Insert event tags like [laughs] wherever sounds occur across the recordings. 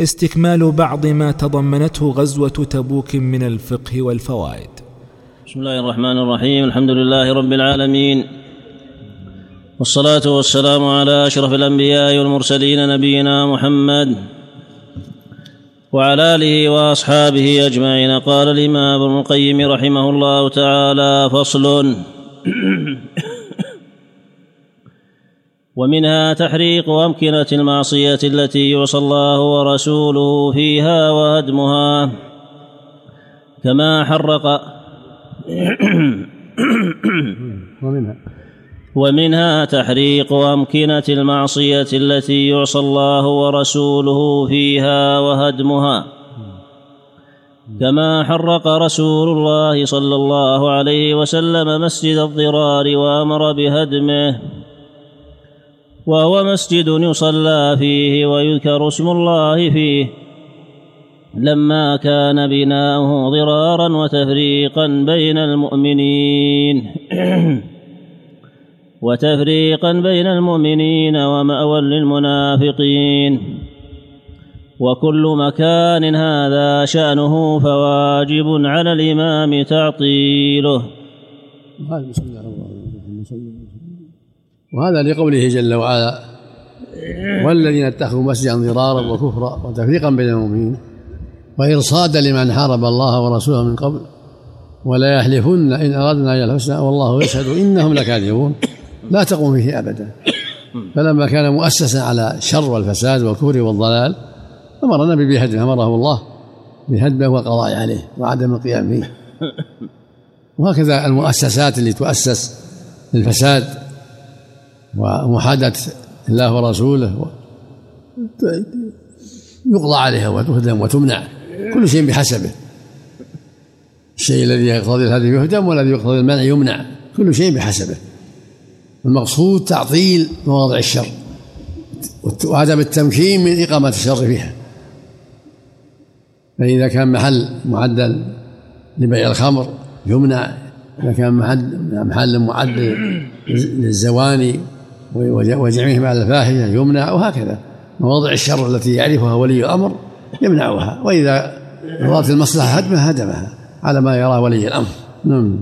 استكمال بعض ما تضمنته غزوة تبوك من الفقه والفوائد. بسم الله الرحمن الرحيم. الحمد لله رب العالمين. والصلاة والسلام على أشرف الأنبياء والمرسلين نبينا محمد وعلى آله وأصحابه أجمعين. قال الإمام ابن القيم رحمه الله تعالى فصل. ومنها تحريق أمكنة المعصية التي يعصى الله ورسوله فيها وهدمها. كما حرق [coughs] ومنها. ومنها تحريق أمكنة المعصية التي يعصى الله ورسوله فيها وهدمها. كما حرق رسول الله صلى الله عليه وسلم مسجد الضرار وأمر بهدمه. وهو مسجد يصلى فيه ويذكر اسم الله فيه. لما كان بناؤه ضرارا وتفريقا بين المؤمنين. [clears throat] وتفريقا بين المؤمنين ومأوى للمنافقين. وكل مكان هذا شأنه فواجب على الإمام تعطيله. وهذا لقوله جل وعلا والذين اتخذوا مسجدا ضرارا وكفرا وتفريقا بين المؤمنين وإرصادا لمن حارب الله ورسوله من قبل ولا يحلفن إن أردنا إلى الحسنى والله يشهد إنهم لكاذبون. [laughs] لا تقوم فيه أبدا. فلما كان مؤسسا على الشر والفساد والكفر والضلال أمر النبي بهدمه أمره الله بهدمه والقضاء عليه وعدم القيام فيه. [laughs] وهكذا المؤسسات اللي تؤسس للفساد ومحادة الله ورسوله. يقضى عليها وتهدم وتمنع كل شيء بحسبه. الشيء الذي يقتضي الهدم يهدم والذي يقتضي المنع يمنع كل شيء بحسبه. المقصود تعطيل مواضع الشر وعدم التمكين من إقامة الشر فيها. فإذا كان محل معدل لبيع الخمر يمنع إذا كان محل محل معدل للزواني وجمعهم على الفاحشة يمنع وهكذا. مواضع الشر التي يعرفها ولي الأمر يمنعها وإذا أرادت المصلحة هدمها هدمها على ما يرى ولي الأمر. نعم.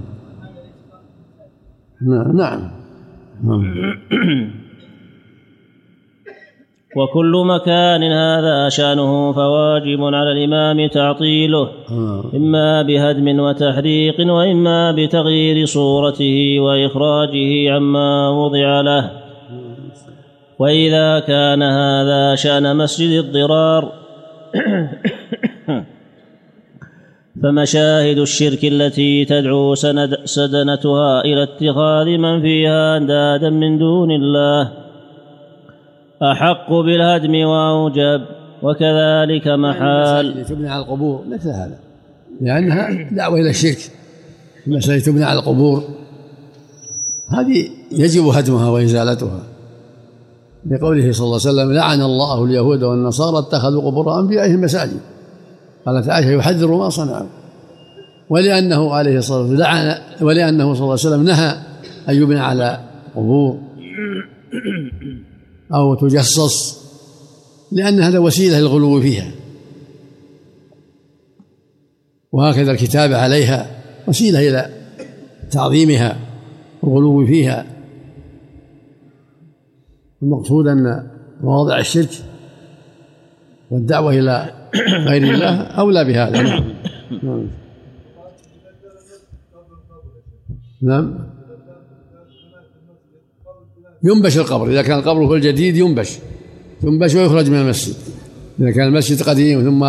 نعم, نعم. وكل مكان هذا شأنه فواجب على الإمام تعطيله. إما بهدم وتحريق وإما بتغيير صورته وإخراجه عما وضع له. وإذا كان هذا شأن مسجد الضرار [coughs] فمشاهد الشرك التي تدعو سند سدنتها إلى اتخاذ من فيها أندادا من دون الله أحق بالهدم وأوجب وكذلك محال تبنى على القبور مثل هذا لأنها دعوة إلى الشرك. المسألة تبنى على القبور هذه يجب هدمها وإزالتها. لقوله صلى الله عليه وسلم لعن الله اليهود والنصارى اتخذوا قبور أنبيائهم مساجد. قالت عائشة يحذر ما صنعوا. ولأنه عليه الصلاة والسلام لعن ولأنه صلى الله عليه وسلم نهى أن يبنى على قبور أو تجصص لأن هذا وسيلة للغلو فيها. وهكذا الكتابة عليها وسيلة إلى تعظيمها والغلو فيها. المقصود أن مواضع الشرك والدعوة إلى غير الله أولى بهذا. نعم. نعم. ينبش القبر. إذا كان القبر هو الجديد ينبش. ينبش ويخرج من المسجد. إذا كان المسجد قديم ثم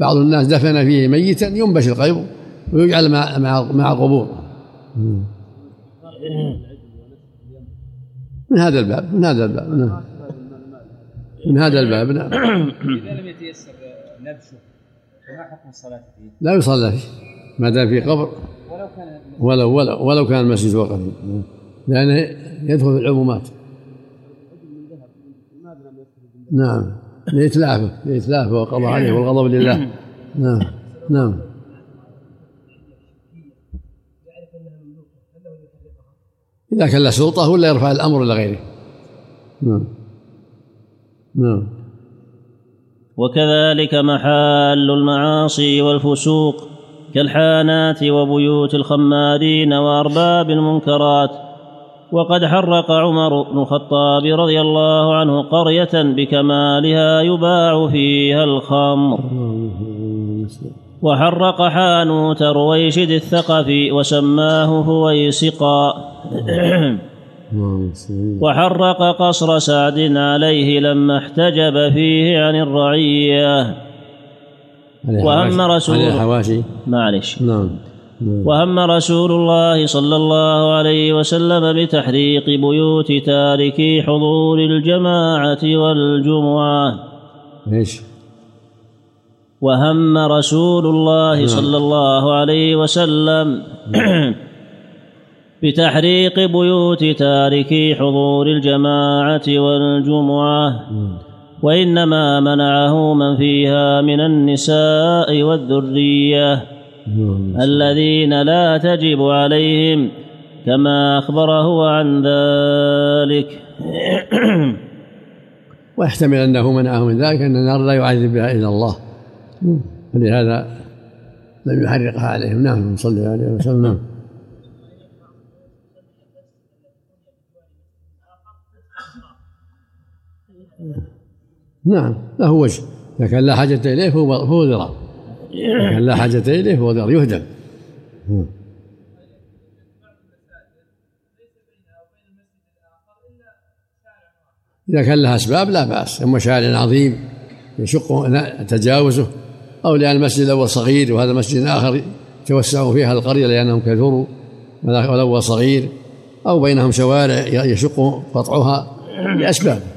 بعض الناس دفن فيه ميتا ينبش القبر ويجعل مع مع مع القبور. من هذا الباب من هذا الباب نعم. من هذا الباب نعم. إذا لم يتيسر نبشه فما حكم الصلاة فيه؟ لا يصلى فيه ما دام في قبر. ولو كان ولو ولو ولو كان المسجد هو قديم لأنه يدخل في العمومات. نعم. لإتلافه لإتلافه والقضاء عليه والغضب لله. نعم نعم. إذا كان له سلطة ولا يرفع الأمر إلى غيره. نعم. نعم. وكذلك محال المعاصي والفسوق كالحانات وبيوت الخمارين وأرباب المنكرات. وقد حرق عمر بن الخطاب رضي الله عنه قرية بكمالها يباع فيها الخمر. وحرق حانوت رويشد الثقفي وسماه هويسقا. [coughs] وحرق قصر سعد عليه لما احتجب فيه عن الرعية وهم رسول الحواشي معلش نعم نعم. وهم رسول الله صلى الله عليه وسلم بتحريق بيوت تاركي حضور الجماعة والجمعة إيش؟ وهم رسول الله نعم. صلى الله عليه وسلم [coughs] بتحريق بيوت تاركي حضور الجماعة والجمعة. نعم. وإنما منعه من فيها من النساء والذرية. نعم. الذين لا تجب عليهم كما أخبره عن ذلك. ويحتمل أنه منعه من ذلك أن النار لا يعذب بها إلا الله. فلهذا لم يحرقها عليهم. نعم صلى عليه وسلم. نعم نعم له وجه إذا كان لا حاجة إليه فهو فهو ذراع. إذا كان لا حاجة إليه فهو ذراع يهدم. إذا كان لها أسباب لا بأس. أما شارع عظيم يشق تجاوزه أو لأن المسجد الأول صغير وهذا مسجد آخر يتوسع فيها القرية لأنهم كثروا والأول صغير أو بينهم شوارع يشق قطعها لأسباب. نعم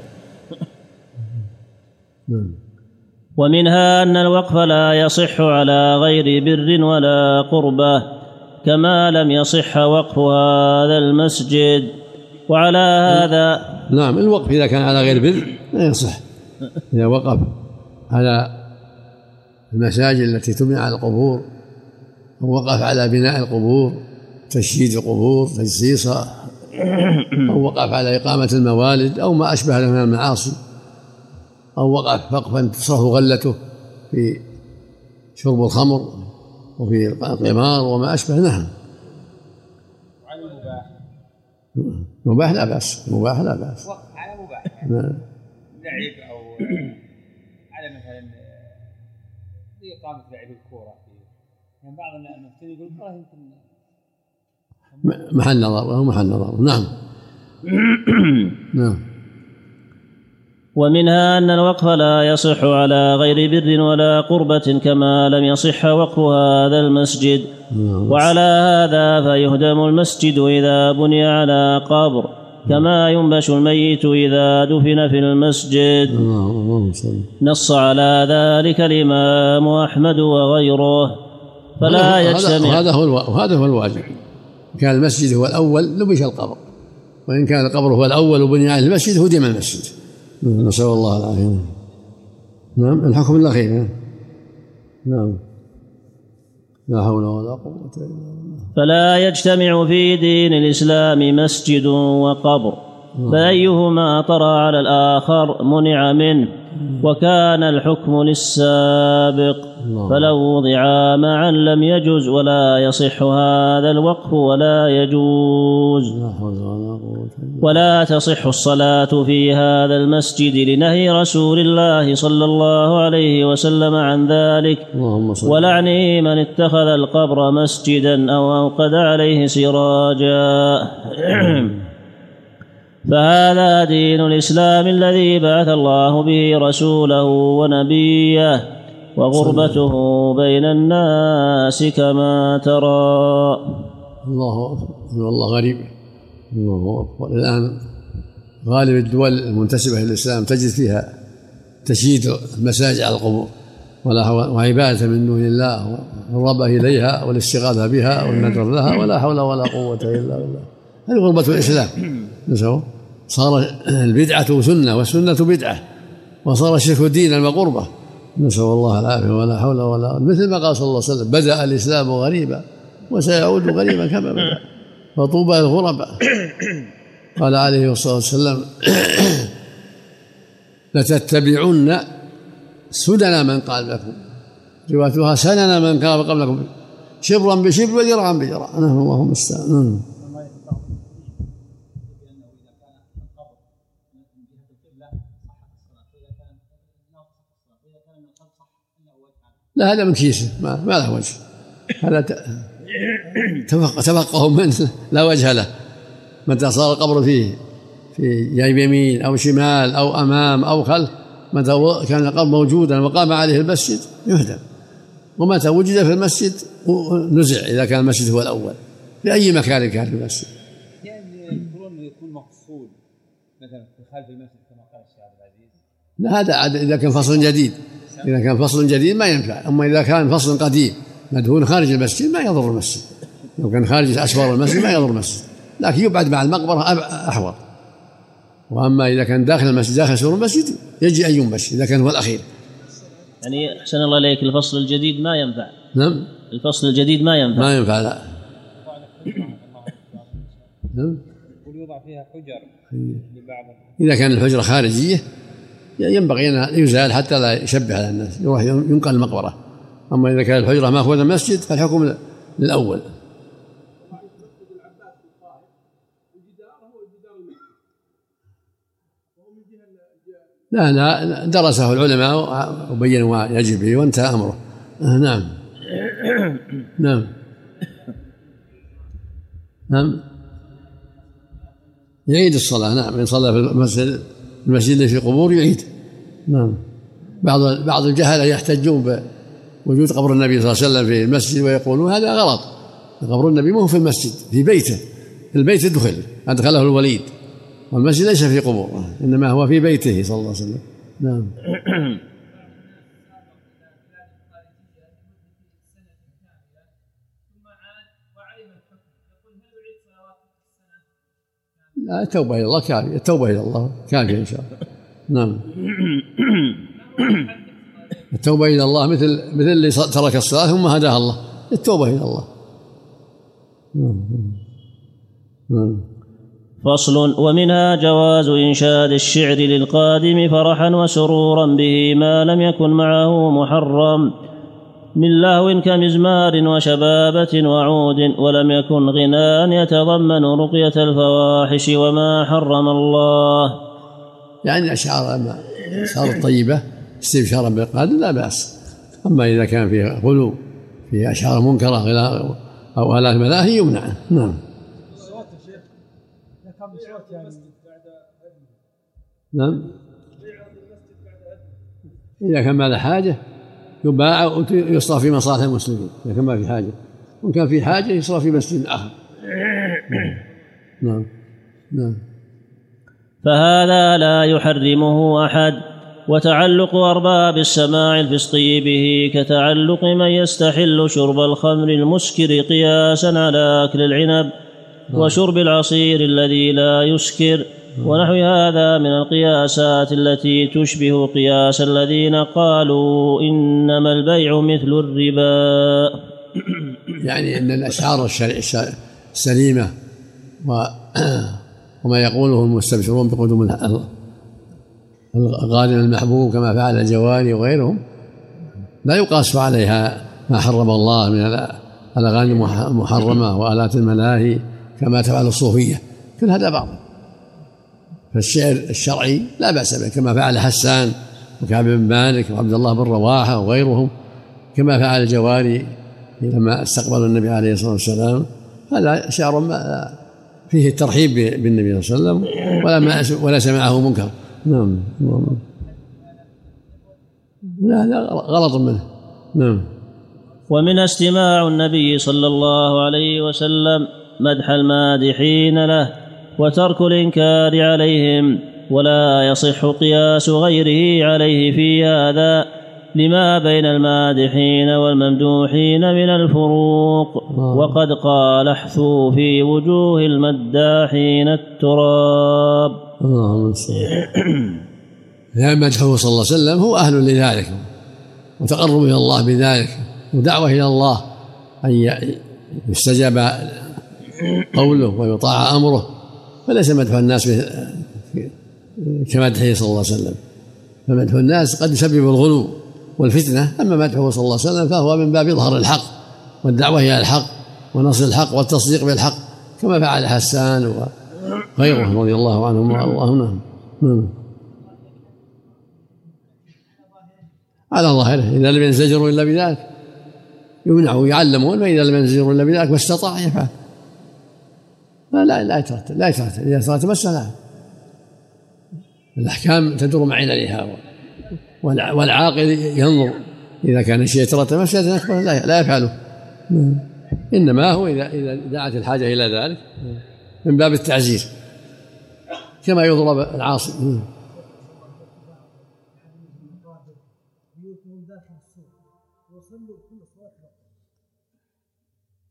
ومنها أن الوقف لا يصح على غير بر ولا قربة كما لم يصح وقف هذا المسجد. وعلى هذا نعم الوقف إذا كان على غير بر لا يصح. إذا وقف على المساجد التي تبنى على القبور أو وقف على بناء القبور تشييد القبور تجسيسها أو وقف على إقامة الموالد أو ما أشبه له من المعاصي. أو وقف وقفا تصرف غلته في شرب الخمر وفي القمار وما أشبه نعم. وعلى المباح. مباح لا بأس مباح لا بأس. وقف على مباح. نعم. لعب أو على مثلا لإقامة لعب الكورة يعني بعض المفتين يقول والله يمكن محل نظر محل نظر. نعم. [coughs] نعم. ومنها أن الوقف لا يصح على غير بر ولا قربة كما لم يصح وقف هذا المسجد. وعلى هذا فيهدم المسجد إذا بني على قبر كما ينبش الميت إذا دفن في المسجد. نص على ذلك الإمام أحمد وغيره. فلا يجتمع هذا هو وهذا هو الواجب. كان المسجد هو الأول نبش القبر وإن كان القبر هو الأول وبني عليه المسجد هدم المسجد. نسأل الله العافية. نعم الحكم الأخير. نعم. نعم لا حول ولا قوة إلا بالله. فلا يجتمع في دين الإسلام مسجد وقبر. فأيهما طرى على الآخر منع منه. وكان الحكم للسابق. فلو وضعا معا لم يجز ولا يصح هذا الوقف ولا يجوز. ولا تصح الصلاة في هذا المسجد لنهي رسول الله صلى الله عليه وسلم عن ذلك. ولعني من اتخذ القبر مسجدا أو اوقد عليه سراجا. [clears throat] فهذا دين الإسلام الذي بعث الله به رسوله ونبيه. وغربته بين الناس كما ترى. الله أكبر. والله غريب. الله أكبر. الآن غالب الدول المنتسبة للإسلام تجد فيها تشييد المساجد على القبور ولا حول- وعبادة من دون الله والرغبة إليها والاستغاثة بها والنذر لها ولا حول ولا قوة إلا بالله. هذه غربة الإسلام. [coughs] نسوا صار البدعة سنة والسنة بدعة. وصار الشرك دينا وقربة. نسأل الله العافية ولا حول ولا مثل ما قال صلى الله عليه وسلم بدأ الإسلام غريبا وسيعود غريبا كما بدأ. فطوبى للغرباء قال عليه الصلاة والسلام لتتبعن سدنا من قال لكم روايتها سنن من قال قبلكم. شبرا بشبر وذراعا بذراع نعم الله المستعان لا هذا من كيسه ما, ما له وجه. هذا تفقه منه [laughs] لا وجه له. متى صار القبر فيه في جانب يمين أو شمال أو أمام أو خلف متى كان القبر موجودا وقام عليه المسجد يهدم. ومتى وجد في المسجد نزع إذا كان المسجد هو الأول. في أي مكان كان في المسجد. يعني يقولون يكون مفصول مثلا في خلف المسجد كما قال الشيخ عبد العزيز. لا هذا إذا كان فصل جديد. إذا كان فصل جديد ما ينفع. أما إذا كان فصل قديم مدهون خارج المسجد ما يضر المسجد. لو كان خارج اسوار المسجد ما يضر المسجد. لكن يبعد مع المقبرة أحوط. وأما إذا كان داخل المسجد داخل سور المسجد يجي ان ينبش إذا كان هو الأخير. يعني أحسن الله إليك الفصل الجديد ما ينفع. نعم. الفصل الجديد ما ينفع. ما ينفع لا. نعم. يوضع فيها حجر. لبعض. إذا كان الحجرة خارجية ينبغي أن يزال حتى لا يشبه على الناس. يروح ينقل المقبرة. أما إذا كان الحجرة ماخوذه المسجد فالحكم للأول. لا لا درسه العلماء وبينوا ما يجب به وانتهى أمره. نعم. نعم. نعم. يعيد الصلاة. نعم إن صلى في المسجد. المسجد في قبور يعيد. نعم. بعض بعض الجهلة يحتجون بوجود قبر النبي صلى الله عليه وسلم في المسجد ويقولون هذا غلط. قبر النبي مو في المسجد في بيته. البيت دخل أدخله الوليد. والمسجد ليس في قبور إنما هو في بيته صلى الله عليه وسلم. نعم. [coughs] التوبة إلى الله كافية. التوبة إلى الله كافية إن شاء الله. نعم. التوبة إلى الله مثل مثل اللي ترك الصلاة ثم هداها الله. التوبة إلى الله. نعم نعم. فصل. ومنها جواز إنشاد الشعر للقادم فرحا وسرورا به ما لم يكن معه محرم. من لهو كمزمار وشبابة وعود ولم يكن غناء يتضمن رقية الفواحش وما حرم الله. يعني الأشعار صارت طيبة استبشارا بالقادم لا بأس. أما إذا كان فيه غلو فيه أشعار منكرة أو آلات ملاهي يمنع. نعم. نعم. إذا كان ما له حاجة يباع ويصرف في مصالح المسلمين إذا كان ما في حاجة. وإن كان في حاجة يصرف في مسجد آخر. [coughs] نعم نعم. فهذا لا يحرمه أحد. وتعلق أرباب السماع الفسقي به كتعلق من يستحل شرب الخمر المسكر قياسا على أكل العنب وشرب العصير الذي لا يسكر. ونحو هذا من القياسات التي تشبه قياس الذين قالوا إنما البيع مثل الربا. يعني أن الاشعار السليمة وما يقوله المستبشرون بقدوم الغانم المحبوب كما فعل الجواري وغيرهم لا يقاس عليها ما حرم الله من الأغاني المحرمة وآلات الملاهي كما تفعل الصوفية. كل هذا بعض فالشعر الشرعي لا بأس به كما فعل حسان وكعب بن مالك وعبد الله بن رواحة وغيرهم كما فعل الجواري لما استقبلوا النبي عليه الصلاة والسلام. هذا شعر فيه الترحيب بالنبي صلى الله عليه وسلم ولا وليس معه منكر. نعم. لا لا غلط منه. نعم. ومن استماع النبي صلى الله عليه وسلم مدح المادحين له. وترك الإنكار عليهم ولا يصح قياس غيره عليه في هذا لما بين المادحين والممدوحين من الفروق. وقد قال احثوا في وجوه المداحين التراب. اللهم لأن مدحه صلى الله عليه وسلم هو أهل لذلك وتقرب إلى الله بذلك ودعوة إلى الله أن يستجاب قوله ويطاع أمره. فليس مدح الناس كمدحه صلى الله عليه وسلم. فمدح الناس قد يسبب الغلو والفتنة أما مدحه صلى الله عليه وسلم فهو من باب إظهار الحق والدعوة إلى الحق ونصر الحق والتصديق بالحق كما فعل حسان وغيره رضي الله عنهم وأرضاهم. نعم. على ظاهره إذا لم ينزجروا إلا بذلك يمنعوا يعلمون فإذا لم ينزجروا إلا بذلك ما استطاع يفعل. لا لا يترتب لا يترتب. إذا ترتب السلام الأحكام تدور مع عللها والعاقل ينظر. إذا كان الشيء يترتب مفسدة أكبر لا, لا يفعله. إنما هو إذا إذا دعت الحاجة إلى ذلك من باب التعزير. كما يضرب العاصي.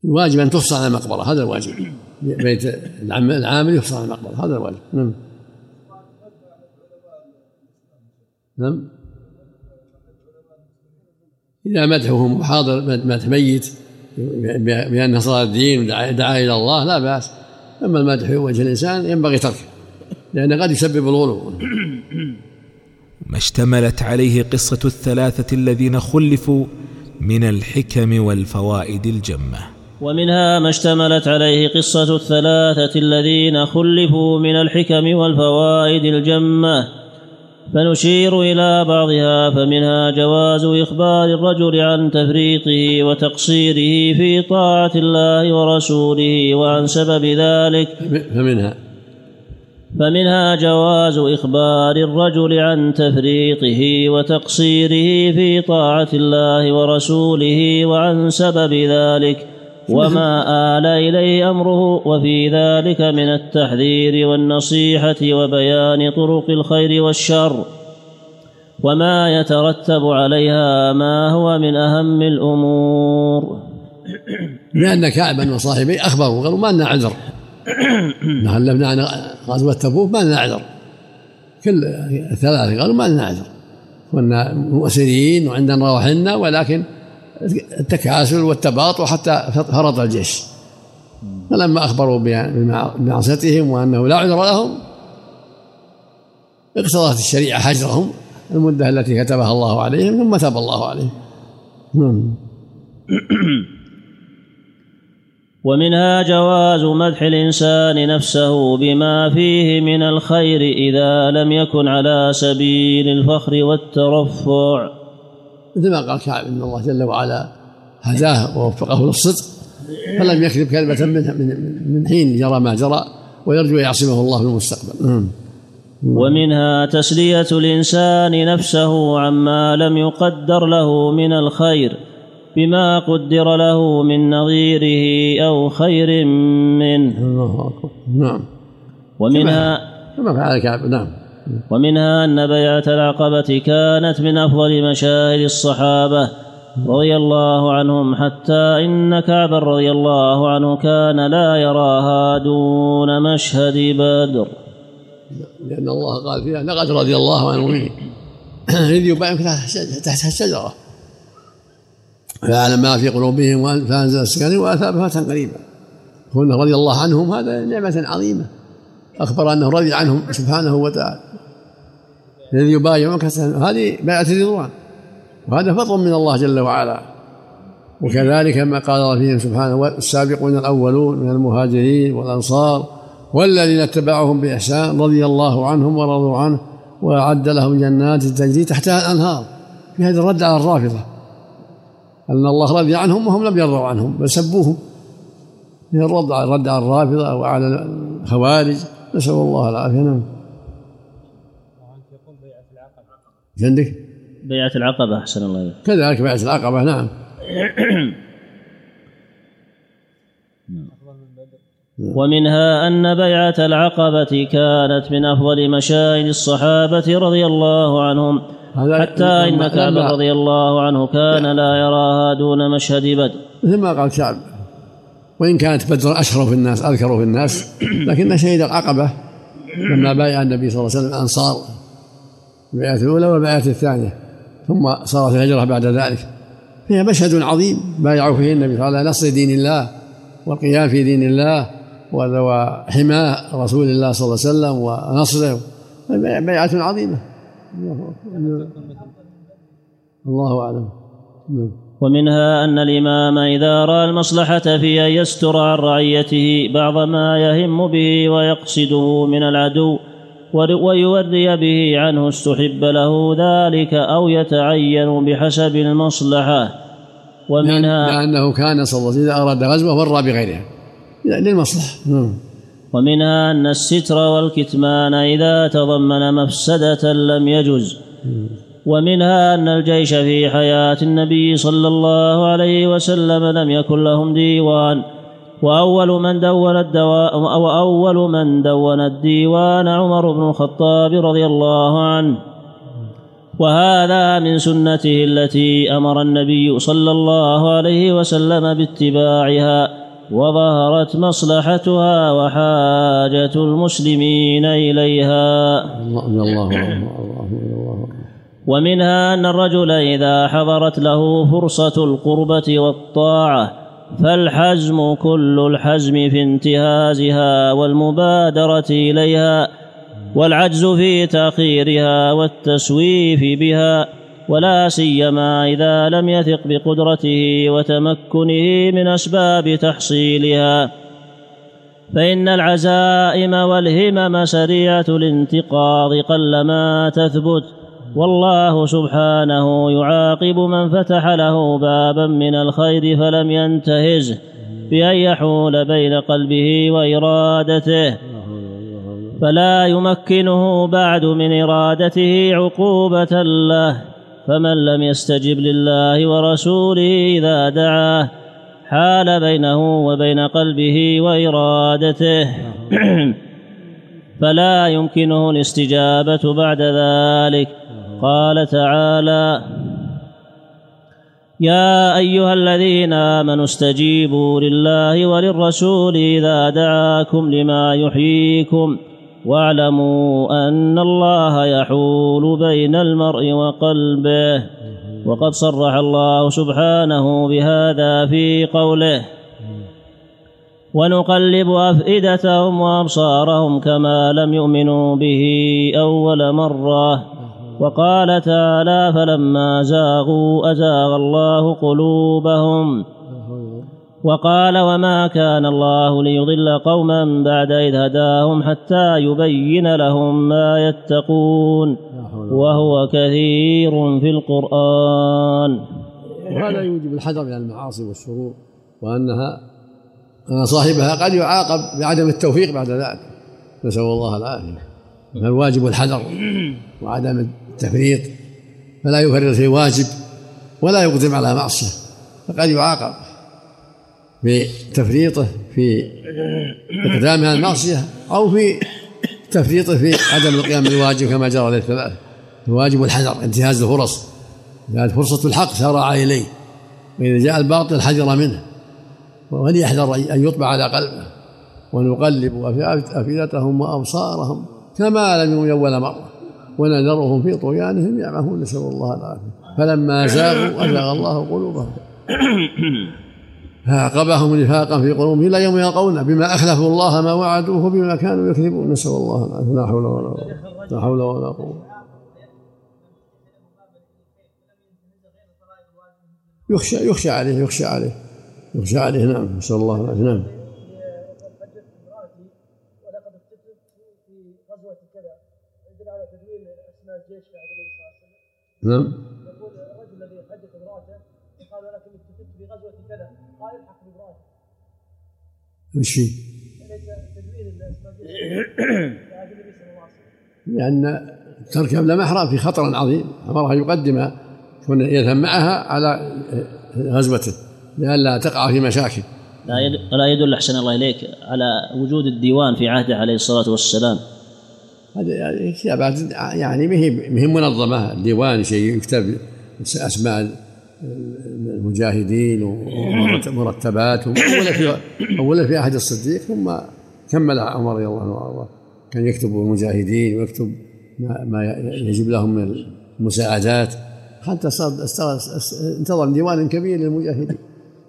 الواجب أن تفصل عن المقبرة هذا الواجب. بيت العامل يفصل عن المقبرة. هذا الواجب نعم. نعم. إذا مدحه حاضر مدح ميت بأنه صار الدين ودعا إلى الله لا بأس. أما المدح في وجه الإنسان ينبغي تركه لأنه قد يسبب الغلو. ما اشتملت عليه قصة الثلاثة الذين خلفوا من الحكم والفوائد الجمة. ومنها ما اشتملت عليه قصة الثلاثة الذين خلفوا من الحكم والفوائد الجمة. فنشير إلى بعضها فمنها جواز إخبار الرجل عن تفريطه وتقصيره في طاعة الله ورسوله وعن سبب ذلك. فمنها؟ فمنها جواز إخبار الرجل عن تفريطه وتقصيره في طاعة الله ورسوله وعن سبب ذلك. وما آل إليه أمره وفي ذلك من التحذير والنصيحة وبيان طرق الخير والشر. وما يترتب عليها ما هو من أهم الأمور. لأن كعبا وصاحبيه أخبروا قالوا ما لنا عذر. [coughs] تكلمنا عن غزوة تبوك ما لنا عذر. كل الثلاثة قالوا ما لنا عذر. كنا مؤسرين وعندنا رواحلنا ولكن التكاسل والتباطؤ حتى فرط الجيش. فلما أخبروا بمعصيتهم وأنه لا عذر لهم اقتضت الشريعة حجرهم المدة التي كتبها الله عليهم ثم تاب الله عليهم. نعم. [clears throat] ومنها جواز مدح الإنسان نفسه بما فيه من الخير إذا لم يكن على سبيل الفخر والترفع. مثل ما قال كعب إن الله جل وعلا هداه ووفقه للصدق فلم يكذب كلمة من من حين جرى ما جرى ويرجو يعصمه الله في المستقبل. نعم. ومنها تسلية الإنسان نفسه عما لم يقدر له من الخير بما قدر له من نظيره أو خير منه. الله أكبر. نعم. ومنها كما فعل كعب نعم. ومنها أن بيعة العقبة كانت من أفضل مشاهد الصحابة رضي الله عنهم حتى إن كعبا رضي الله عنه كان لا يراها دون مشهد بدر. لأن الله قال فيها لقد رضي الله عن المؤمنين إذ يبايعك تحت الشجرة. فيعلم ما في قلوبهم فأنزل السكن وأثاب فتحا قريبا. كون رضي الله عنهم هذا نعمة عظيمة. أخبر أنه رضي عنهم سبحانه وتعالى. الذي يبايعك هذه بيعة رضوان وهذا فضل من الله جل وعلا. وكذلك ما قال فيهم سبحانه السابقون الأولون من المهاجرين والأنصار والذين اتبعهم بإحسان رضي الله عنهم ورضوا عنه وأعد لهم جنات تجري تحتها الأنهار. في هذا الرد على الرافضة. أن الله رضي عنهم وهم لم يرضوا عنهم بل سبوهم. من الرد على الرافضة وعلى الخوارج. نسأل الله العافية نعم. عندك؟ بيعة العقبة أحسن الله إليك. كذلك بيعة العقبة نعم. ومنها أن بيعة العقبة كانت من أفضل مشاهد الصحابة رضي الله عنهم حتى إن كعب رضي الله عنه كان لا يراها دون مشهد بدر. مثل ما قال كعب. وإن كانت بدر أشرف الناس أذكر في الناس لكن شهد العقبة لما بايع النبي صلى الله عليه وسلم الأنصار البيعة الأولى والبيعة الثانية ثم صارت الهجرة بعد ذلك. فيها مشهد عظيم بايعوا فيه النبي صلى الله عليه وسلم نصر دين الله والقيام في دين الله وحماة رسول الله صلى الله عليه وسلم ونصره. بيعة عظيمة. الله أعلم. نعم. ومنها أن الإمام إذا رأى المصلحة في أن يستر عن رعيته بعض ما يهم به ويقصده من العدو ويوري به عنه استحب له ذلك أو يتعين بحسب المصلحة. ومنها لأنه كان صلى الله عليه وسلم إذا أراد غزوة ورى بغيرها. للمصلحة. نعم. ومنها أن الستر والكتمان إذا تضمن مفسدة لم يجز. ومنها أن الجيش في حياة النبي صلى الله عليه وسلم لم يكن لهم ديوان وأول من دون الدواء وأول من دون الديوان عمر بن الخطاب رضي الله عنه. وهذا من سنته التي أمر النبي صلى الله عليه وسلم باتباعها وظهرت مصلحتها وحاجة المسلمين إليها. الله الله الله. ومنها أن الرجل إذا حضرت له فرصة القربة والطاعة فالحزم كل الحزم في انتهازها والمبادرة إليها والعجز في تأخيرها والتسويف بها ولا سيما إذا لم يثق بقدرته وتمكنه من أسباب تحصيلها. فإن العزائم والهمم سريعة الانتقاض قلما تثبت والله سبحانه يعاقب من فتح له بابا من الخير فلم ينتهزه بأن يحول بين قلبه وإرادته. فلا يمكنه بعد من إرادته عقوبة له. فمن لم يستجب لله ورسوله إذا دعاه حال بينه وبين قلبه وإرادته. [clears throat] فلا يمكنه الاستجابة بعد ذلك. قال تعالى يا أيها الذين آمنوا استجيبوا لله وللرسول إذا دعاكم لما يحييكم واعلموا أن الله يحول بين المرء وقلبه وقد صرح الله سبحانه بهذا في قوله ونقلب أفئدتهم وأبصارهم كما لم يؤمنوا به أول مرة. وقال تعالى فلما زاغوا أزاغ الله قلوبهم. وقال وما كان الله ليضل قوما بعد إذ هداهم حتى يبين لهم ما يتقون. وهو كثير في القرآن. وهذا يوجب الحذر من المعاصي والشرور وأنها أن صاحبها قد يعاقب بعدم التوفيق بعد ذلك. نسأل الله العافية. فالواجب الحذر وعدم التفريط فلا يفرط في واجب ولا يقدم على معصيه فقد يعاقب بتفريطه في إقدام على المعصية أو في تفريطه في عدم القيام بالواجب كما جرى للثلاث الواجب الحذر انتهاز الفرص. جاءت فرصة الحق سارع إليه وإذا جاء الباطل حذر منه وليحذر أن يطبع على قلبه ونقلب أفئدتهم وأبصارهم كما لم يكن أول مرة. ونذرهم في طغيانهم يعمهون نسأل الله العافية. فلما زاغوا أزاغ الله قلوبهم. فعقبهم نفاقا في قلوبهم إلى يوم يلقونه بما أخلفوا الله ما وعدوه بما كانوا يكذبون. نسأل الله العافية. لا حول ولا قوة لا حول ولا قوة. يخشى يخشى عليه يخشى عليه. يخشى عليه. نعم نسأل الله العافية. نعم. نعم. يقول الرجل الذي حدث امرأته قال ولكن كذا. قال الحق بامرأته. وش لأن تركب لمحرم في خطر عظيم. أمرها يقدم يكون يذهب معها على غزوته لئلا تقع في مشاكل. لا يدل أحسن الله إليك على وجود الديوان في عهده عليه الصلاة والسلام. هذه يعني كتابات يعني ما هي منظمة الديوان شيء يكتب أسماء المجاهدين ومرتبات أولا في أولا في عهد الصديق ثم كمل عمر رضي الله عنه كان يكتب المجاهدين ويكتب ما, ما يجب لهم من المساعدات. حتى صار انتظم ديوان كبير للمجاهدين.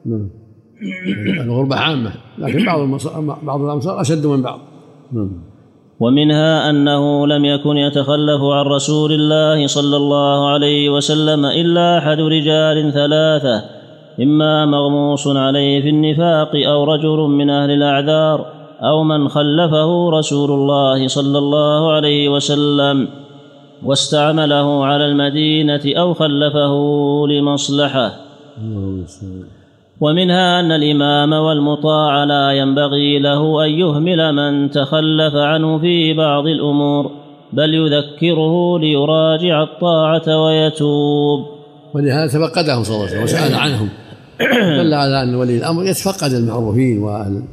نعم. الغربة عامة لكن بعض بعض الأمصار أشد من بعض. نعم. ومنها أنه لم يكن يتخلف عن رسول الله صلى الله عليه وسلم إلا أحد رجال ثلاثة إما مغموس عليه في النفاق أو رجل من أهل الأعذار أو من خلفه رسول الله صلى الله عليه وسلم واستعمله على المدينة أو خلفه لمصلحة. ومنها أن الإمام والمطاع لا ينبغي له أن يهمل من تخلف عنه في بعض الأمور بل يذكره ليراجع الطاعة ويتوب. ولهذا تفقدهم صلى الله عليه وسلم وسأل عنهم. [coughs] دل على أن ولي الأمر يتفقد المعروفين وأهل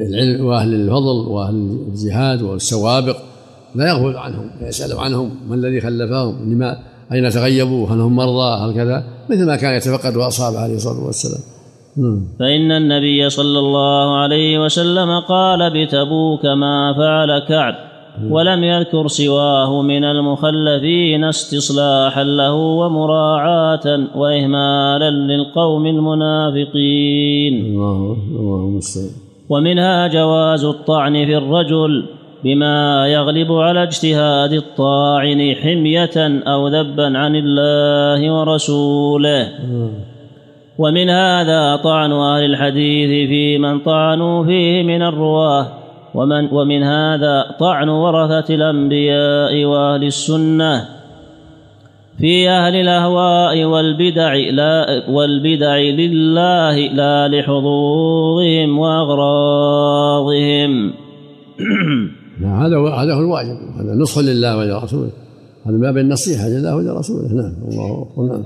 العلم وأهل الفضل وأهل الجهاد والسوابق لا يغفل عنهم يسأل عنهم ما الذي خلفهم لما أين تغيبوا هل هم مرضى؟ هل كذا؟ مثل ما كان يتفقد أصحابه عليه الصلاة والسلام. فإن النبي صلى الله عليه وسلم قال بتبوك ما فعل كعب ولم يذكر سواه من المخلفين استصلاحا له ومراعاة وإهمالا للقوم المنافقين. الله اللهم ومنها جواز الطعن في الرجل بما يغلب على اجتهاد الطاعن حمية أو ذبا عن الله ورسوله. ومن هذا طعن أهل الحديث في من طعنوا فيه من الرواة ومن ومن هذا طعن ورثة الأنبياء وأهل السنة. في أهل الأهواء والبدع لا والبدع لله لا لحظوظهم وأغراضهم [clears throat] هذا هو هذا هو الواجب هذا نصح لله ولرسوله. هذا باب النصيحه لله ولرسوله. نعم الله أكبر نعم.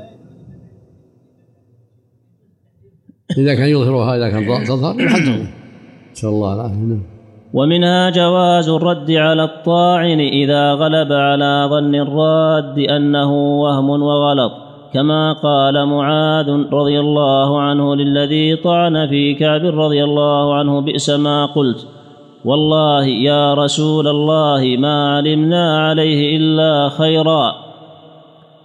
إذا كان يظهرها إذا كان تظهر يحذر نسال الله العافيه نعم. ومنها جواز الرد على الطاعن إذا غلب على ظن الراد أنه وهم وغلط كما قال معاذ رضي الله عنه للذي طعن في كعب رضي الله عنه بئس ما قلت. والله يا رسول الله ما علمنا عليه إلا خيرا.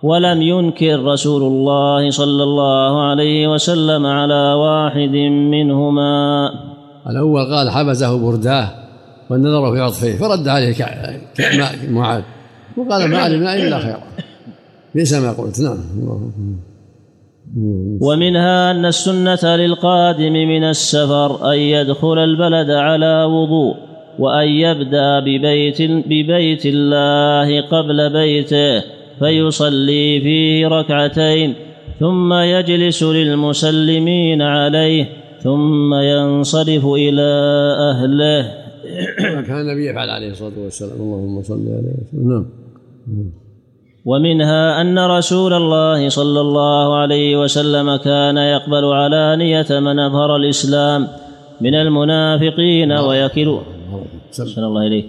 ولم ينكر رسول الله صلى الله عليه وسلم على واحد منهما. الأول قال حبسه برداه والنظر في عطفه فرد عليه معاذ وقال ما علمنا إلا خيرا. ليس ما قلت نعم. ومنها أن السنة للقادم من السفر أن يدخل البلد على وضوء وأن يبدأ ببيت ببيت الله قبل بيته فيصلي فيه ركعتين ثم يجلس للمسلمين عليه ثم ينصرف إلى أهله. كان النبي يفعل عليه الصلاة والسلام. اللهم صل عليه وسلم. نعم. ومنها أن رسول الله صلى الله عليه وسلم كان يقبل علانية من أظهر الإسلام من المنافقين ويكل أحسن الله إليك.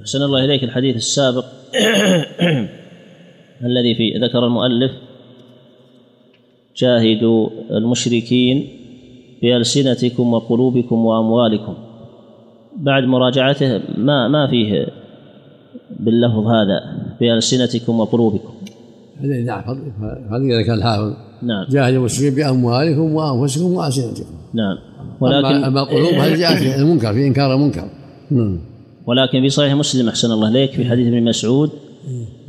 أحسن الله إليك. الحديث السابق [coughs] الذي في ذكر المؤلف. جاهدوا المشركين بألسنتكم وقلوبكم وأموالكم. بعد مراجعته ما ما فيه باللفظ هذا. بألسنتكم وقلوبكم. هذا نعم هذا إذا كان الحافظ. نعم. جاهد المسلمين بأموالكم وأنفسكم وألسنتكم. نعم. ولكن أما القلوب هذه جاءت في المنكر في إنكار المنكر. نعم. ولكن في صحيح مسلم أحسن الله إليك في حديث ابن مسعود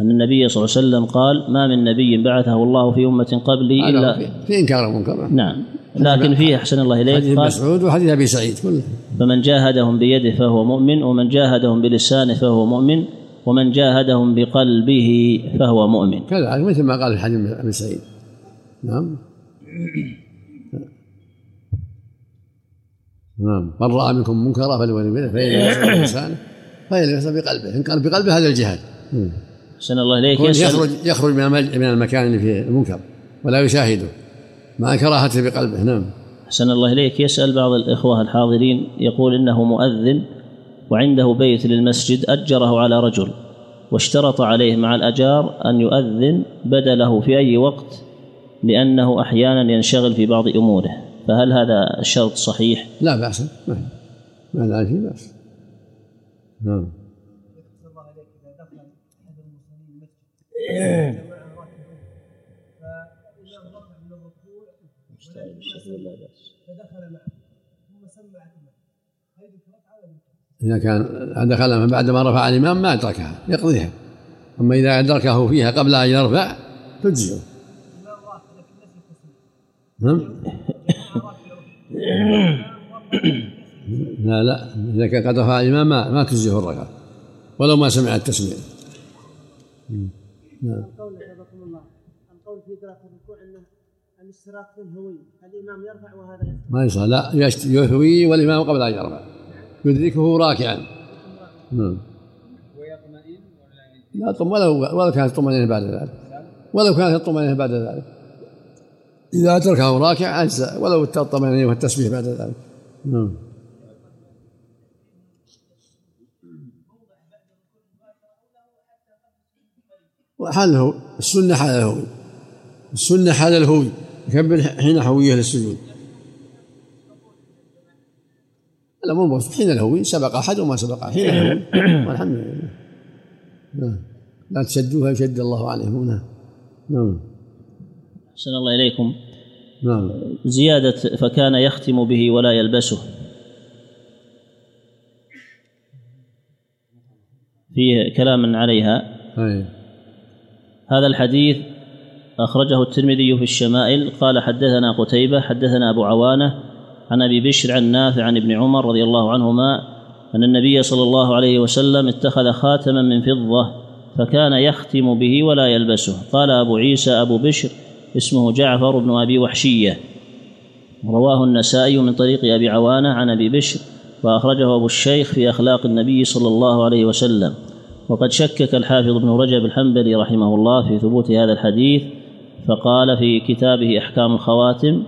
أن النبي صلى الله عليه وسلم قال ما من نبي بعثه الله في أمة قبلي إلا في, إنكار المنكر. نعم. لكن فيه أحسن الله إليك حديث مسعود وحديث أبي سعيد كله. فمن جاهدهم بيده فهو مؤمن ومن جاهدهم بلسانه فهو مؤمن ومن جاهدهم بقلبه فهو مؤمن. كذلك مثل ما قال في حديث ابي سعيد. نعم. نعم. من رأى منكم منكرا فليولي بيده فإن لم بلسانه فان لم بقلبه. إن قال بقلبه هذا الجهاد. أحسن الله إليك. يخرج يخرج من من المكان اللي فيه المنكر ولا يشاهده. مع كراهته بقلبه. نعم. أحسن الله إليك. يسأل بعض الإخوة الحاضرين يقول إنه مؤذن وعنده بيت للمسجد أجره على رجل واشترط عليه مع الأجار أن يؤذن بدله في أي وقت لأنه أحيانا ينشغل في بعض أموره. فهل هذا الشرط صحيح؟ لا بأس ما ما لا في بأس. نعم. فدخل معه ثم سمع هل إذا كان دخل بعد ما رفع الإمام ما أدركها يقضيها. أما إذا أدركه فيها قبل أن يرفع تجزئه. نعم؟ لا لا. إذا كان قد رفع الإمام ما, ما تجزئه الركعة ولو ما سمع التسمية نعم. القول الله. القول في الركوع أنه الاشتراك في الهوي الإمام يرفع وهذا ما يصح لا. يهوي والإمام قبل أن يرفع. يدركه راكعا. نعم. لا طم ولو ولو كانت الطمأنينة بعد ذلك. ولو كانت الطمأنينة بعد ذلك. إذا أدركه راكع أجزأ. ولو الطمأنينة والتسبيح بعد ذلك. نعم. حاله السنة حال الهوي السنة حال الهوي يكبر حين حويه للسجود الأمر حين الهوي سبق أحد وما سبق. حين الهوي [coughs] والحمد لله. نعم. لا تشدوها يشد الله عليهم. نعم. نعم. أحسن الله إليكم. نعم. زيادة فكان يختم به ولا يلبسه. فيه كلام عليها. أي. هذا الحديث أخرجه الترمذي في الشمائل. قال حدثنا قتيبة حدثنا أبو عوانة عن أبي بشر عن نافع عن ابن عمر رضي الله عنهما أن النبي صلى الله عليه وسلم اتخذ خاتما من فضة فكان يختم به ولا يلبسه. قال أبو عيسى أبو بشر اسمه جعفر بن أبي وحشية. رواه النسائي من طريق أبي عوانة عن أبي بشر وأخرجه أبو الشيخ في أخلاق النبي صلى الله عليه وسلم. وقد شكك الحافظ ابن رجب الحنبلي رحمه الله في ثبوت هذا الحديث فقال في كتابه أحكام الخواتم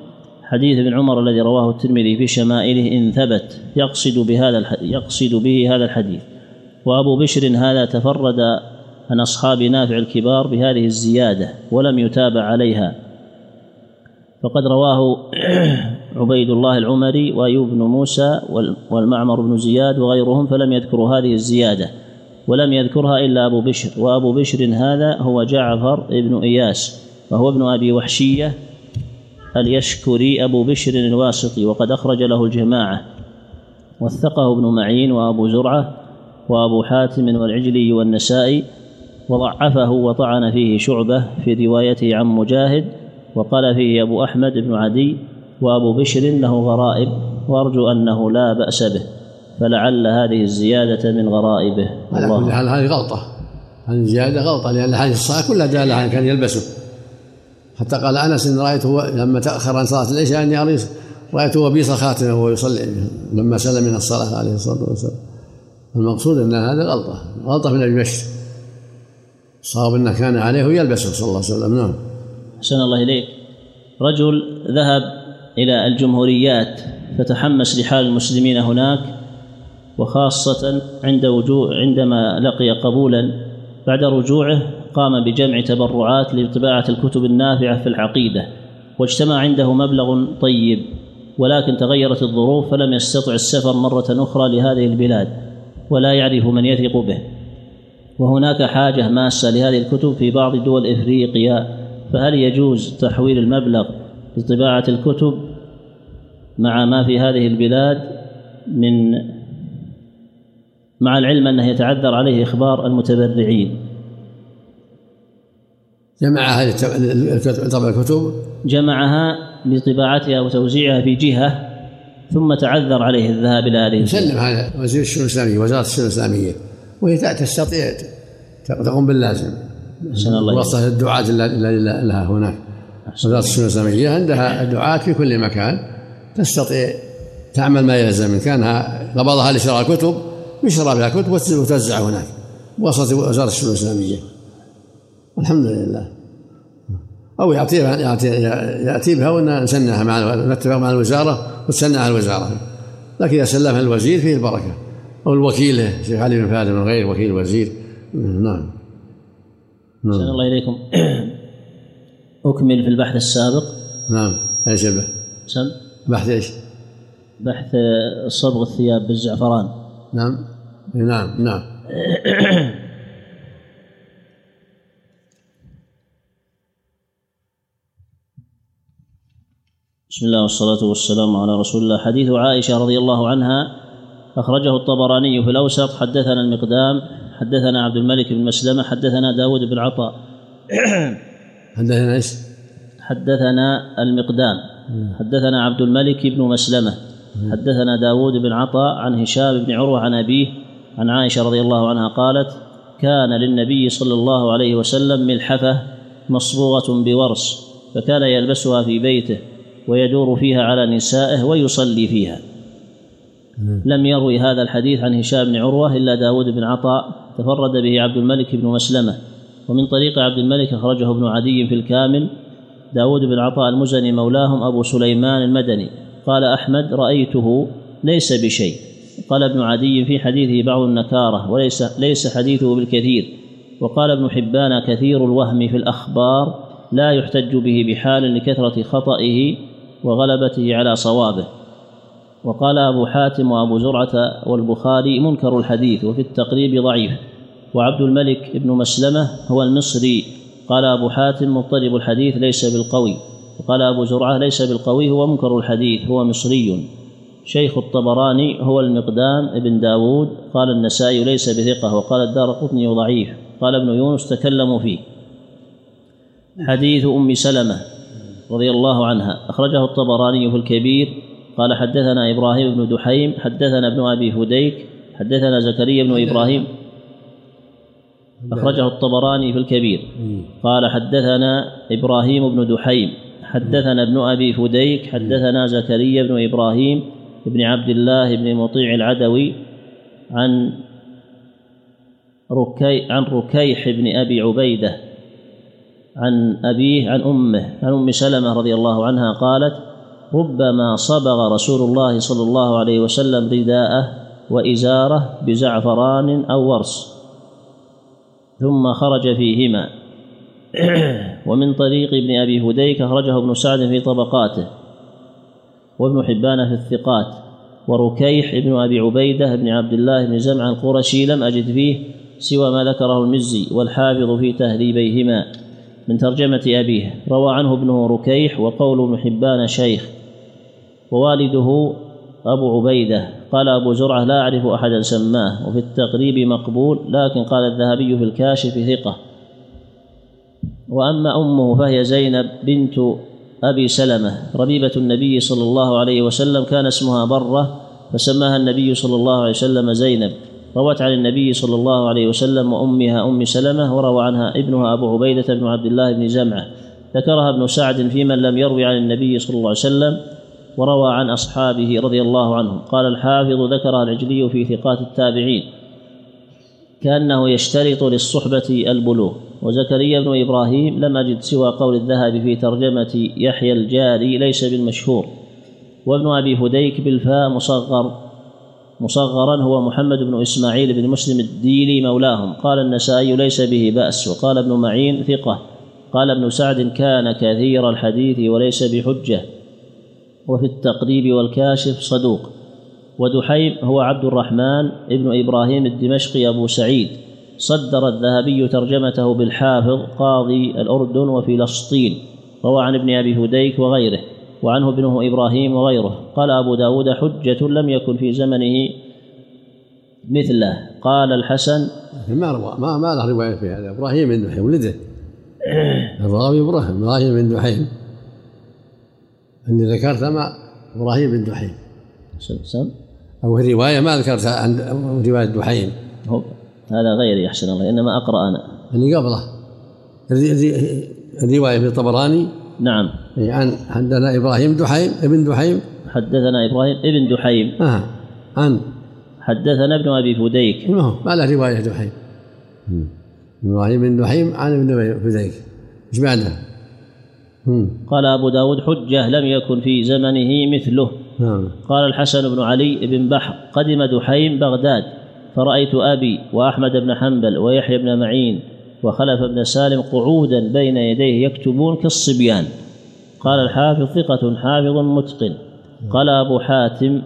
حديث ابن عمر الذي رواه الترمذي في شمائله إن ثبت يقصد بهذا يقصد به هذا الحديث. وأبو بشر هذا تفرد عن أصحاب نافع الكبار بهذه الزيادة ولم يتابع عليها. فقد رواه [clears throat] عبيد الله العمري وأيوب بن موسى والمعمر بن زياد وغيرهم فلم يذكروا هذه الزيادة ولم يذكرها إلا أبو بشر. وأبو بشر هذا هو جعفر بن إياس وهو ابن أبي وحشية اليشكري أبو بشر الواسطي وقد أخرج له الجماعة وثقه ابن معين وأبو زرعة وأبو حاتم والعجلي والنسائي وضعفه وطعن فيه شعبة في روايته عن مجاهد وقال فيه أبو أحمد بن عدي وأبو بشر له غرائب وأرجو أنه لا بأس به فلعل هذه الزيادة من غرائبه. على كل حال هذه غلطة. هذه الزيادة غلطة لأن الحديث الصحيح كلها دالة على كان يلبسه. حتى قال أنس إن رأيته لما تأخر عن صلاة العشاء أني أريس رأيته وبيص خاتمة وهو يصلي لما سلم من الصلاة عليه الصلاة والسلام. المقصود أن هذا غلطة غلطة من أبي بشر صاب أنه كان عليه يلبسه صلى الله عليه وسلم نعم. أحسن الله إليك. رجل ذهب إلى الجمهوريات فتحمس لحال المسلمين هناك وخاصة عند وجوه عندما لقي قبولا بعد رجوعه قام بجمع تبرعات لطباعة الكتب النافعة في العقيدة واجتمع عنده مبلغ طيب ولكن تغيرت الظروف فلم يستطع السفر مرة أخرى لهذه البلاد ولا يعرف من يثق به. وهناك حاجة ماسة لهذه الكتب في بعض دول إفريقيا فهل يجوز تحويل المبلغ لطباعة الكتب مع ما في هذه البلاد من مع العلم أنه يتعذر عليه إخبار المتبرعين؟ جمع هذه طبع الكتب جمعها لطباعتها وتوزيعها في جهة ثم تعذر عليه الذهاب إلى هذه يسلم هذا وزير الشؤون الإسلامية وزارة الشؤون الإسلامية وهي تستطيع تقوم باللازم. أحسن الله وصلت الدعاة لها هناك. وزارة الشؤون الإسلامية عندها دعاة في كل مكان تستطيع تعمل ما يلزم إن كان قبضها لشراء الكتب يشرى بها كتب وتوزع هناك. بواسطة وزارة الشؤون الإسلامية. والحمد لله. أو يعطيها يعطي يأتي بها ونسنعها مع نتفق مع الوزارة وتسنعها الوزارة. لكن إذا سلمها الوزير فيه البركة. أو الوكيل الشيخ علي بن فادي من غير وكيل الوزير نعم. نعم. الله إليكم. أكمل في البحث السابق. نعم. إيش البحث؟ سم. بحث إيش؟ بحث صبغ الثياب بالزعفران. نعم. نعم. نعم. [coughs] بسم الله والصلاة والسلام على رسول الله. حديث عائشة رضي الله عنها. أخرجه الطبراني في الأوسط. حدثنا المقدام. حدثنا عبد الملك بن مسلمة. حدثنا داود بن عطاء. [coughs] حدثنا إيش؟ حدثنا المقدام. حدثنا عبد الملك بن مسلمة. حدثنا داود بن عطاء عن هشام بن عروة عن أبيه عن عائشة رضي الله عنها قالت كان للنبي صلى الله عليه وسلم ملحفة مصبوغة بورس فكان يلبسها في بيته. ويدور فيها على نسائه ويصلي فيها. لم يروي هذا الحديث عن هشام بن عروة إلا داود بن عطاء تفرد به عبد الملك بن مسلمة. ومن طريق عبد الملك أخرجه ابن عدي في الكامل داود بن عطاء المزني مولاهم أبو سليمان المدني. قال أحمد رأيته ليس بشيء. قال ابن عدي في حديثه بعض النكارة وليس ليس حديثه بالكثير. وقال ابن حبان كثير الوهم في الأخبار لا يحتج به بحال لكثرة خطئه وغلبته على صوابه. وقال أبو حاتم وأبو زرعة والبخاري منكر الحديث وفي التقريب ضعيف. وعبد الملك بن مسلمة هو المصري. قال أبو حاتم مضطرب الحديث ليس بالقوي. وقال أبو زرعة ليس بالقوي هو منكر الحديث هو مصري. شيخ الطبراني هو المقدام ابن داود. قال النسائي ليس بثقة وقال الدار قطني ضعيف. قال ابن يونس تكلموا فيه. حديث أم سلمة. رضي الله عنها. أخرجه الطبراني في الكبير. قال حدثنا إبراهيم بن دحيم حدثنا ابن أبي فديك حدثنا زكريا بن إبراهيم. أخرجه الطبراني في الكبير. قال حدثنا إبراهيم بن دحيم حدثنا ابن أبي فديك حدثنا زكريا بن إبراهيم بن عبد الله بن مطيع العدوي عن ركي عن ركيح بن أبي عبيدة عن أبيه عن أمه عن أم سلمة رضي الله عنها قالت ربما صبغ رسول الله صلى الله عليه وسلم رداءه وإزاره بزعفران أو ورس ثم خرج فيهما. [clears throat] ومن طريق ابن أبي هديك أخرجه ابن سعد في طبقاته. وابن حبان في الثقات. وركيح ابن أبي عبيدة بن عبد الله بن زمع القرشي لم أجد فيه سوى ما ذكره المزي والحافظ في تهذيبيهما. من ترجمة أبيه. روى عنه ابنه ركيح وقول ابن حبان شيخ. ووالده أبو عبيدة. قال أبو زرعة لا أعرف أحدا سماه. وفي التقريب مقبول لكن قال الذهبي في الكاشف ثقة. وأما أمه فهي زينب بنت أبي سلمة. ربيبة النبي صلى الله عليه وسلم كان اسمها برة فسماها النبي صلى الله عليه وسلم زينب. روت عن النبي صلى الله عليه وسلم وأمها أم سلمة وروى عنها ابنها أبو عبيدة بن عبد الله بن زمعة. ذكرها ابن سعد في من لم يروي عن النبي صلى الله عليه وسلم وروى عن أصحابه رضي الله عنهم. قال الحافظ ذكرها العجلي في ثقات التابعين كأنه يشترط للصحبة البلوغ. وزكريا بن إبراهيم لم أجد سوى قول الذهبي في ترجمة يحيى الجاري ليس بالمشهور. وابن أبي فديك بالفاء مصغر. مصغرا هو محمد بن إسماعيل بن مسلم الديلي مولاهم. قال النسائي ليس به بأس. وقال ابن معين ثقة. قال ابن سعد كان كثير الحديث وليس بحجة. وفي التقريب والكاشف صدوق. ودحيم هو عبد الرحمن ابن إبراهيم الدمشقي أبو سعيد. صدر الذهبي ترجمته بالحافظ قاضي الأردن وفلسطين. روى عن ابن أبي هديك وغيره. وعنه ابنه إبراهيم وغيره. قال أبو داود حجة لم يكن في زمنه مثله. قال الحسن ما روى ما ما له رواية في هذا. إبراهيم بن دحيم ولده. الراوي إبراهيم إبراهيم بن دحيم أني ذكرت ما إبراهيم بن دحيم سم أو في رواية ما ذكرت عن رواية دحيم هو هذا غيري أحسن الله إنما أقرأ أنا. اللي قبله. الرواية في الطبراني نعم. إيه، عن حدثنا إبراهيم دحيم ابن دحيم. حدثنا إبراهيم ابن دحيم. آه عن حدثنا ابن أبي فديك. ما هو؟ ما له رواية دحيم. إبراهيم بن دحيم عن ابن فديك. إيش بعده؟ قال أبو داود حجة لم يكن في زمنه مثله. نعم. قال الحسن بن علي بن بحر قدم دحيم بغداد فرأيت أبي وأحمد بن حنبل ويحيى بن معين وخلف بن سالم قعودا بين يديه يكتبون كالصبيان. قال الحافظ ثقة حافظ متقن. قال أبو حاتم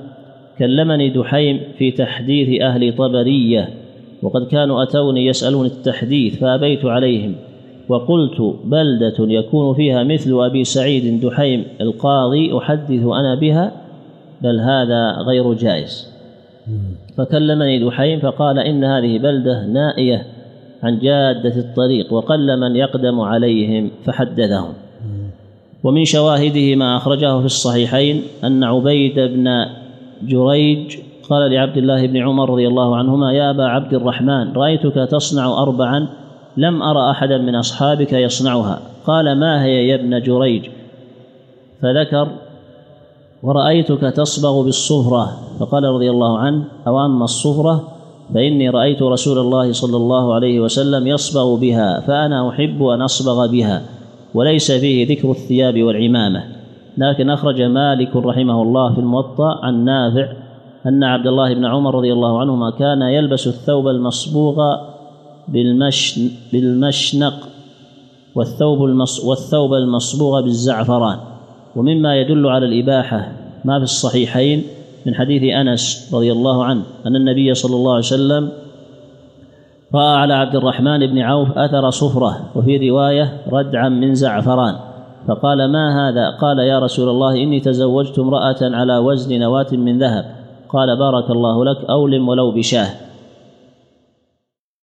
كلمني دحيم في تحديث أهل طبرية وقد كانوا أتوني يسألون التحديث فأبيت عليهم. وقلت بلدة يكون فيها مثل أبي سعيد دحيم القاضي أحدث أنا بها بل هذا غير جائز. فكلمني دحيم فقال إن هذه بلدة نائية. عن جادة الطريق وقل من يقدم عليهم فحدثهم. ومن شواهده ما أخرجه في الصحيحين أن عبيد بن جريج قال لعبد الله بن عمر رضي الله عنهما يا أبا عبد الرحمن رأيتك تصنع أربعا لم أرى أحدا من أصحابك يصنعها. قال ما هي يا ابن جريج؟ فذكر ورأيتك تصبغ بالصفرة. فقال رضي الله عنه أو أما الصفرة فإني رأيت رسول الله صلى الله عليه وسلم يصبغ بها فأنا أحب أن أصبغ بها وليس فيه ذكر الثياب والعمامة. لكن أخرج مالك رحمه الله في الموطأ عن نافع أن عبد الله بن عمر رضي الله عنهما كان يلبس الثوب المصبوغ بالمشن بالمشنق والثوب المص والثوب المصبوغ بالزعفران. ومما يدل على الإباحة ما في الصحيحين من حديث أنس رضي الله عنه أن النبي صلى الله عليه وسلم رأى على عبد الرحمن بن عوف أثر صفرة وفي رواية ردعا من زعفران. فقال ما هذا؟ قال يا رسول الله إني تزوجت امرأة على وزن نواة من ذهب. قال بارك الله لك أولم ولو بشاه.